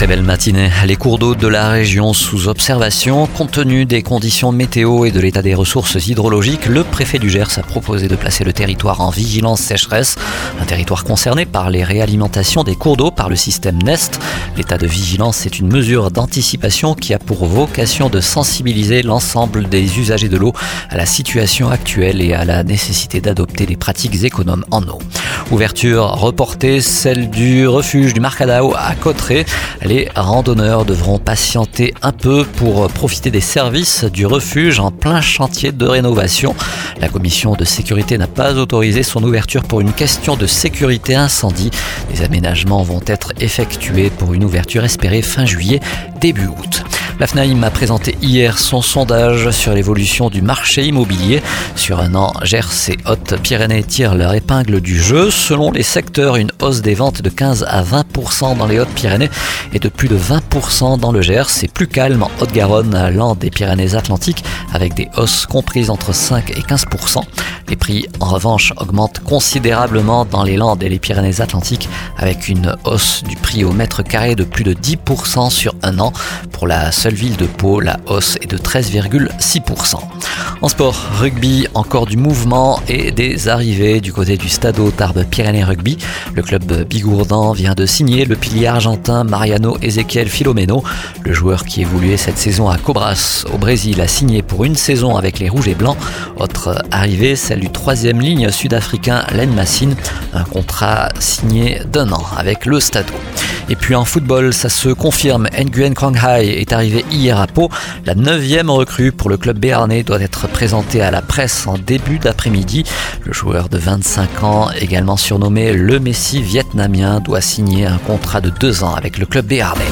Très belle matinée. Les cours d'eau de la région sous observation. Compte tenu des conditions météo et de l'état des ressources hydrologiques, le préfet du Gers a proposé de placer le territoire en vigilance sécheresse. Un territoire concerné par les réalimentations des cours d'eau par le système NEST. L'état de vigilance est une mesure d'anticipation qui a pour vocation de sensibiliser l'ensemble des usagers de l'eau à la situation actuelle et à la nécessité d'adopter des pratiques économes en eau. Ouverture reportée, celle du refuge du Marcadao à Cotteret. Les randonneurs devront patienter un peu pour profiter des services du refuge en plein chantier de rénovation. La commission de sécurité n'a pas autorisé son ouverture pour une question de sécurité incendie. Les aménagements vont être effectués pour une ouverture espérée fin juillet, début août. La FNAIM a présenté hier son sondage sur l'évolution du marché immobilier. Sur un an, Gers et Haute-Pyrénées tirent leur épingle du jeu. Selon les secteurs, une hausse des ventes de 15 à 20% dans les Hautes-Pyrénées et de plus de 20% dans le Gers. C'est plus calme en Haute-Garonne, l'an des Pyrénées-Atlantiques, avec des hausses comprises entre 5 et 15%. Les prix, en revanche, augmentent considérablement dans les Landes et les Pyrénées-Atlantiques, avec une hausse du prix au mètre carré de plus de 10% sur un an. Pour la seule ville de Pau, la hausse est de 13,6%. En sport, rugby, encore du mouvement et des arrivées du côté du Stade Tarbes Pyrénées Rugby. Le club bigourdan vient de signer le pilier argentin Mariano Ezequiel Filomeno. Le joueur qui évoluait cette saison à Cobras au Brésil a signé pour une saison avec les Rouges et Blancs. Autre arrivée, celle du troisième ligne sud-africain Len Massine. Un contrat signé d'un an avec le Stade. Et puis en football, ça se confirme. Nguyen Kwang Hai est arrivé hier à Pau. La neuvième recrue pour le club béarnais doit être présentée à la presse en début d'après-midi. Le joueur de 25 ans, également surnommé le Messi vietnamien, doit signer un contrat de deux ans avec le club béarnais.